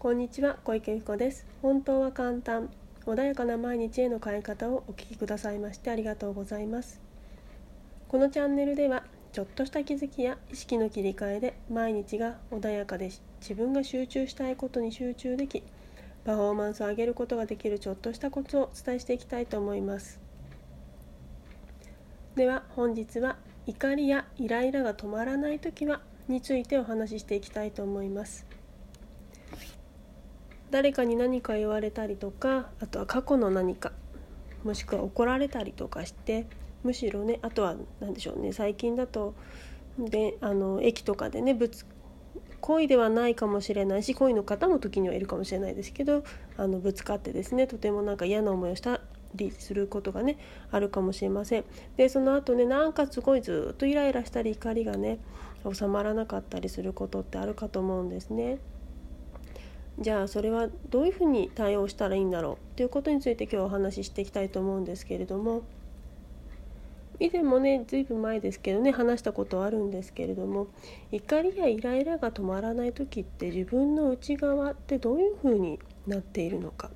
こんにちは小池由子です。本当は簡単穏やかな毎日への変え方をお聞きくださいましてありがとうございます。このチャンネルではちょっとした気づきや意識の切り替えで毎日が穏やかで自分が集中したいことに集中できパフォーマンスを上げることができるちょっとしたコツをお伝えしていきたいと思います。では本日は怒りやイライラが止まらない時はについてお話ししていきたいと思います。誰かに何か言われたりとかあとは過去の何かもしくは怒られたりとかしてむしろねあとは何でしょうね最近だとであの駅とかでねぶつ恋ではないかもしれないし恋の方も時にはいるかもしれないですけどあのぶつかってですねとてもなんか嫌な思いをしたりすることがねあるかもしれません。でその後ねなんかすごいずっとイライラしたり怒りがね収まらなかったりすることってあるかと思うんですね。じゃあそれはどういうふうに対応したらいいんだろうということについて今日お話ししていきたいと思うんですけれども以前もねずいぶん前ですけどね話したことあるんですけれども怒りやイライラが止まらない時って自分の内側ってどういうふうになっているのか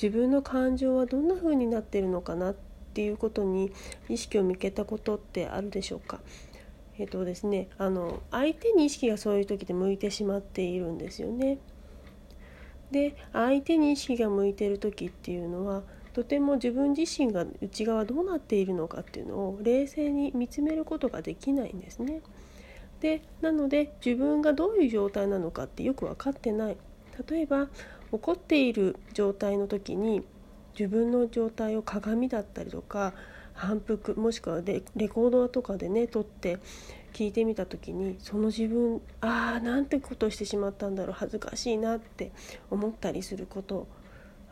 自分の感情はどんなふうになっているのかなっていうことに意識を向けたことってあるでしょうか。えっとですね、あの相手に意識がそういう時で向いてしまっているんですよね。で相手に意識が向いてる時っていうのはとても自分自身が内側どうなっているのかっていうのを冷静に見つめることができないんですね。でなので自分がどういう状態なのかってよく分かってない例えば怒っている状態の時に自分の状態を鏡だったりとか反復もしくはレコードとかでね撮って聞いてみた時にその自分ああなんてことをしてしまったんだろう恥ずかしいなって思ったりすること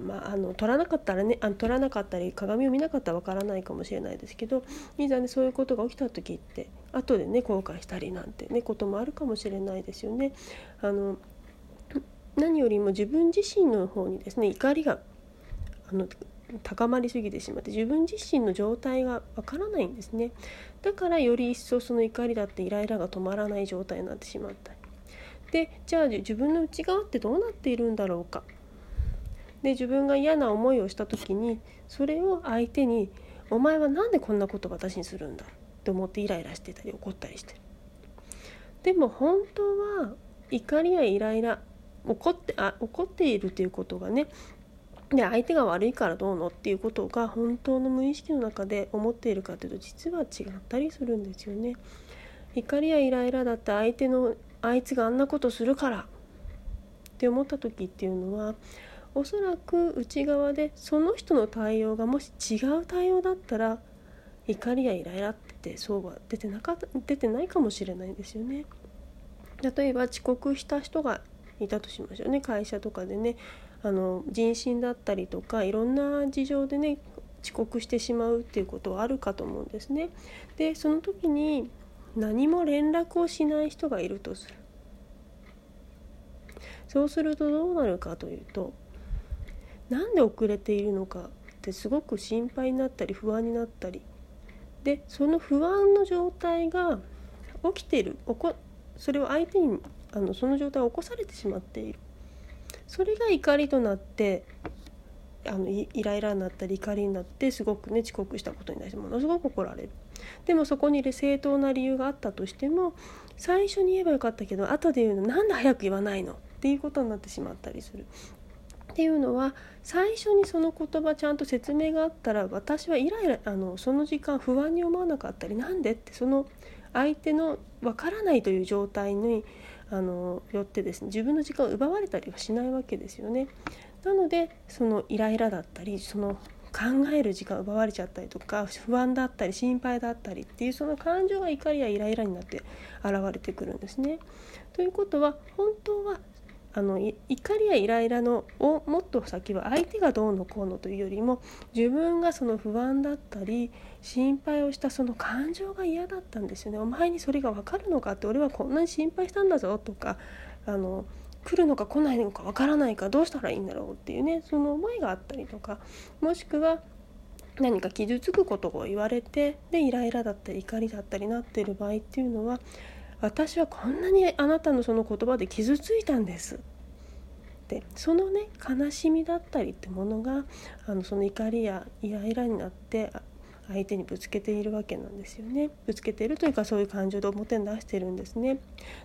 まあ、あの撮らなかったらねあの撮らなかったり鏡を見なかったらわからないかもしれないですけどいざねそういうことが起きた時って後でね後悔したりなんてねこともあるかもしれないですよね。あの何よりも自分自身の方にですね怒りがあの高まりすぎてしまって自分自身の状態がわからないんですね。だからより一層その怒りだってイライラが止まらない状態になってしまった。りでじゃあ自分の内側ってどうなっているんだろうか。で自分が嫌な思いをした時にそれを相手に「お前は何でこんなこと私にするんだ」って思ってイライラしてたり怒ったりしてる。でも本当は怒りやイライラ怒ってあ怒っているということがねで相手が悪いからどうのっていうことが本当の無意識の中で思っているかというと実は違ったりするんですよね。怒りやイライラだって相手のあいつがあんなことするからって思った時っていうのはおそらく内側でその人の対応がもし違う対応だったら怒りやイライラってそうは出てなか出てないかもしれないですよね。例えば遅刻した人がいたとしましょうね会社とかでねあの人身だったりとかいろんな事情でね遅刻してしまうっていうことはあるかと思うんですね。でその時に何も連絡をしない人がいるとする。そうするとどうなるかというとなんで遅れているのかってすごく心配になったり不安になったりでその不安の状態が起きているそれを相手にあのその状態を起こされてしまっているそれが怒りとなってあのイライラになったり怒りになってすごくね遅刻したことに対してものすごく怒られる。でもそこに正当な理由があったとしても最初に言えばよかったけど後で言うのなんで早く言わないの？っていうことになってしまったりする。っていうのは最初にその言葉ちゃんと説明があったら私はイライラあのその時間不安に思わなかったりなんで？ってその相手のわからないという状態にあのよってですね自分の時間を奪われたりはしないわけですよね。なのでそのイライラだったりその考える時間奪われちゃったりとか不安だったり心配だったりっていうその感情が怒りやイライラになって現れてくるんですね。ということは本当はあの怒りやイライラのをもっと先は相手がどうのこうのというよりも自分がその不安だったり心配をしたその感情が嫌だったんですよね。お前にそれが分かるのかって俺はこんなに心配したんだぞとかあの来るのか来ないのか分からないかどうしたらいいんだろうっていうねその思いがあったりとかもしくは何か傷つくことを言われてでイライラだったり怒りだったりなっている場合っていうのは私はこんなにあなたのその言葉で傷ついたんです。ってそのね悲しみだったりってものがあのその怒りやイライラになって相手にぶつけているわけなんですよね。ぶつけているというかそういう感情で表に出してるんですね。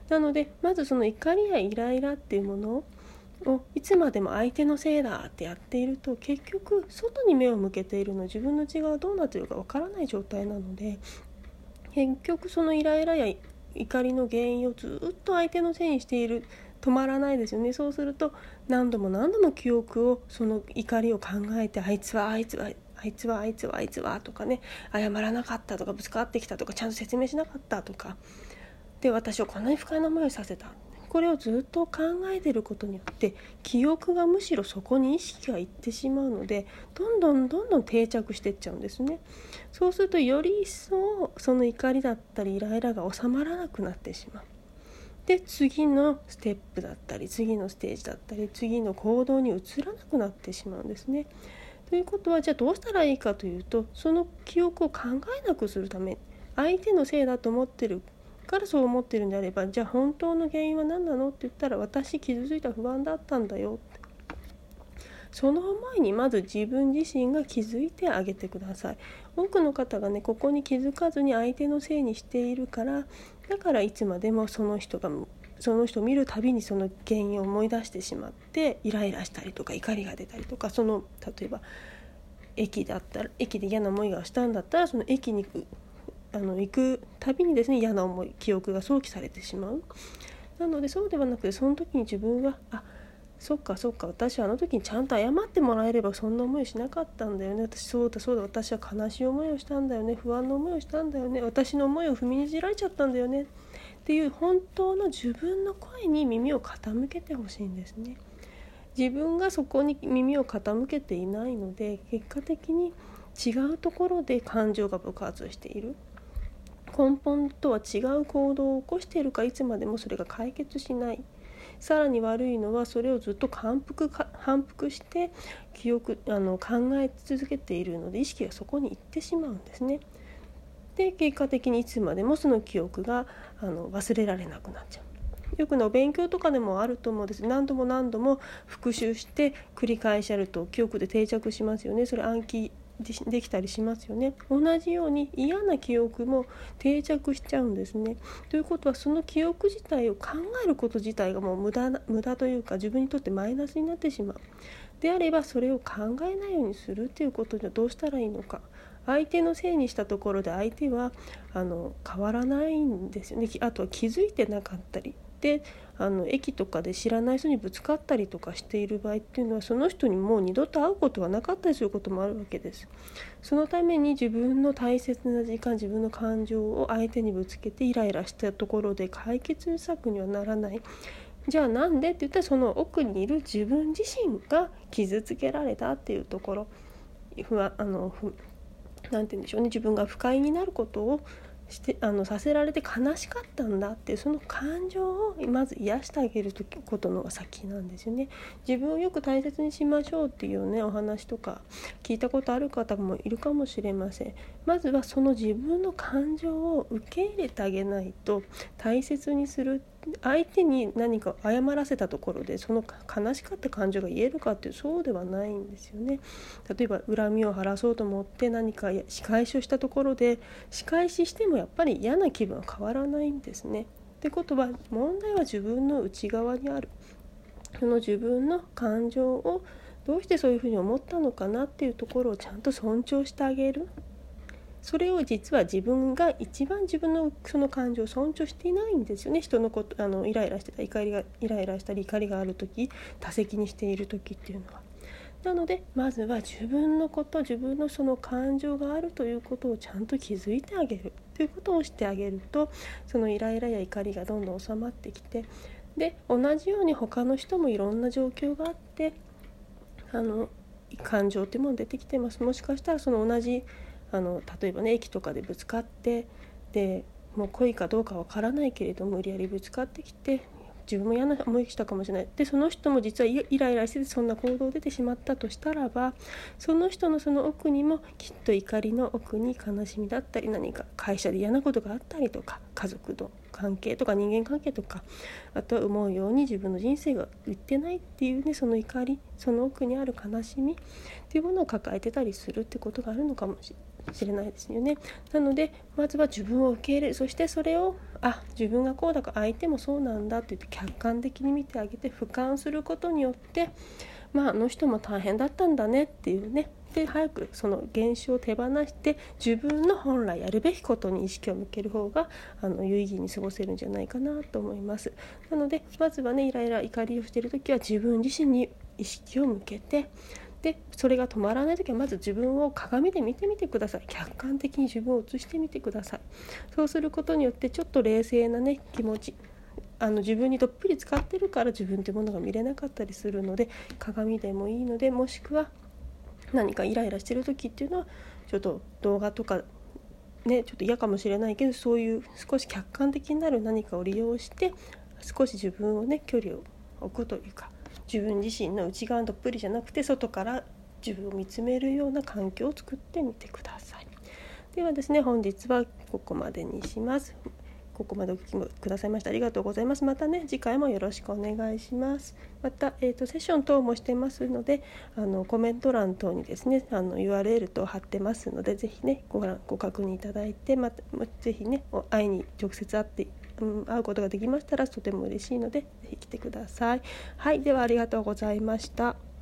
なのでまずその怒りやイライラっていうものをいつまでも相手のせいだってやっていると結局外に目を向けているの自分の内側はどうなっているかわからない状態なので結局そのイライラや怒りの原因をずっと相手のせいにしている。止まらないですよね。そうすると何度も何度も記憶をその怒りを考えてあいつはあいつはあいつはあいつはあいつはとかね謝らなかったとかぶつかってきたとかちゃんと説明しなかったとか。で私をこんなに不快な思いをさせた。これをずっと考えてることによって記憶がむしろそこに意識がいってしまうのでどんどんどんどん定着していっちゃうんですね。そうするとより一層その怒りだったりイライラが収まらなくなってしまう。で次のステップだったり次のステージだったり次の行動に移らなくなってしまうんですね。ということはじゃあどうしたらいいかというとその記憶を考えなくするため相手のせいだと思ってるからそう思ってるんであればじゃあ本当の原因は何なのって言ったら私傷ついた不安だったんだよって。その前にまず自分自身が気づいてあげてください。多くの方がねここに気づかずに相手のせいにしているからだからいつまでもその人がその人を見るたびにその原因を思い出してしまってイライラしたりとか怒りが出たりとかその例えば駅だったら駅で嫌な思いがしたんだったらその駅にあの行くたびにですね嫌な思い記憶が想起されてしまう。なのでそうではなくてその時に自分はあそっかそっか私はあの時にちゃんと謝ってもらえればそんな思いしなかったんだよね。私そうだそうだ私は悲しい思いをしたんだよね。不安な思いをしたんだよね。私の思いを踏みにじられちゃったんだよね。っていう本当の自分の声に耳を傾けてほしいんですね。自分がそこに耳を傾けていないので結果的に違うところで感情が爆発している。根本とは違う行動を起こしているかいつまでもそれが解決しないさらに悪いのはそれをずっと反復反復して記憶あの考え続けているので意識がそこに行ってしまうんですね。で結果的にいつまでもその記憶があの忘れられなくなっちゃう。よくの勉強とかでもあると思うんです何度も何度も復習して繰り返しやると記憶で定着しますよねそれ暗記できたりしますよね。同じように嫌な記憶も定着しちゃうんですね。ということはその記憶自体を考えること自体がもう無駄な無駄というか自分にとってマイナスになってしまう。であればそれを考えないようにするっていうことにはどうしたらいいのか。相手のせいにしたところで相手はあの変わらないんですよね。あとは気づいてなかったり。であの駅とかで知らない人にぶつかったりとかしている場合っていうのはその人にもう二度と会うことはなかったりすることもあるわけです。そのために自分の大切な時間自分の感情を相手にぶつけてイライラしたところで解決策にはならない。じゃあなんでって言ったらその奥にいる自分自身が傷つけられたっていうところ不安あの何て言うんでしょうね自分が不快になることをしてあのさせられて悲しかったんだってその感情をまず癒してあげることのが先なんですよね。自分をよく大切にしましょうっていうねお話とか聞いたことある方もいるかもしれません。まずはその自分の感情を受け入れてあげないと大切にする相手に何か謝らせたところでその悲しかった感情が言えるかっていうそうではないんですよね。例えば恨みを晴らそうと思って何か仕返しをしたところで仕返ししてもやっぱり嫌な気分は変わらないんですね。ってことは問題は自分の内側にある。その自分の感情をどうしてそういうふうに思ったのかなっていうところをちゃんと尊重してあげる。それを実は自分が一番自分のその感情を尊重していないんですよね人のことあのイライラしてた怒りがイライラしたり怒りがある時多責にしている時っていうのは。なのでまずは自分のこと自分のその感情があるということをちゃんと気づいてあげるということをしてあげるとそのイライラや怒りがどんどん収まってきてで同じように他の人もいろんな状況があってあの感情っていうもの出てきてますもしかしたらその同じあの例えばね駅とかでぶつかってでもう恋かどうかわからないけれど無理やりぶつかってきて自分も嫌な思いしたかもしれない。でその人も実はイライラしててそんな行動出てしまったとしたらばその人のその奥にもきっと怒りの奥に悲しみだったり何か会社で嫌なことがあったりとか家族の関係とか人間関係とかあとは思うように自分の人生が売ってないっていうねその怒りその奥にある悲しみっていうものを抱えてたりするってことがあるのかもしれない。しれないですよね。なのでまずは自分を受け入れそしてそれをあ自分がこうだから相手もそうなんだって言って客観的に見てあげて俯瞰することによってまああの人も大変だったんだねっていうね。で早くその現象を手放して自分の本来やるべきことに意識を向ける方があの有意義に過ごせるんじゃないかなと思います。なのでまずはねイライラ怒りをしている時は自分自身に意識を向けてでそれが止まらない時はまず自分を鏡で見てみてください。客観的に自分を映してみてください。そうすることによってちょっと冷静なね気持ちあの自分にどっぷり使ってるから自分というものが見れなかったりするので鏡でもいいのでもしくは何かイライラしてる時っていうのはちょっと動画とかねちょっと嫌かもしれないけどそういう少し客観的になる何かを利用して少し自分をね距離を置くというか自分自身の内側のどっぷりじゃなくて外から自分を見つめるような環境を作ってみてください。ではですね本日はここまでにします。ここまでお聞きくださいましてありがとうございます。またね、次回もよろしくお願いします。また、えーと、セッション等もしてますので、あのコメント欄等にですね、あの URL 等貼ってますので、ぜひね、ご覧ご確認いただいて、またぜひね、会いに直接会って、うん、会うことができましたらとても嬉しいので、是非来てください。はい、ではありがとうございました。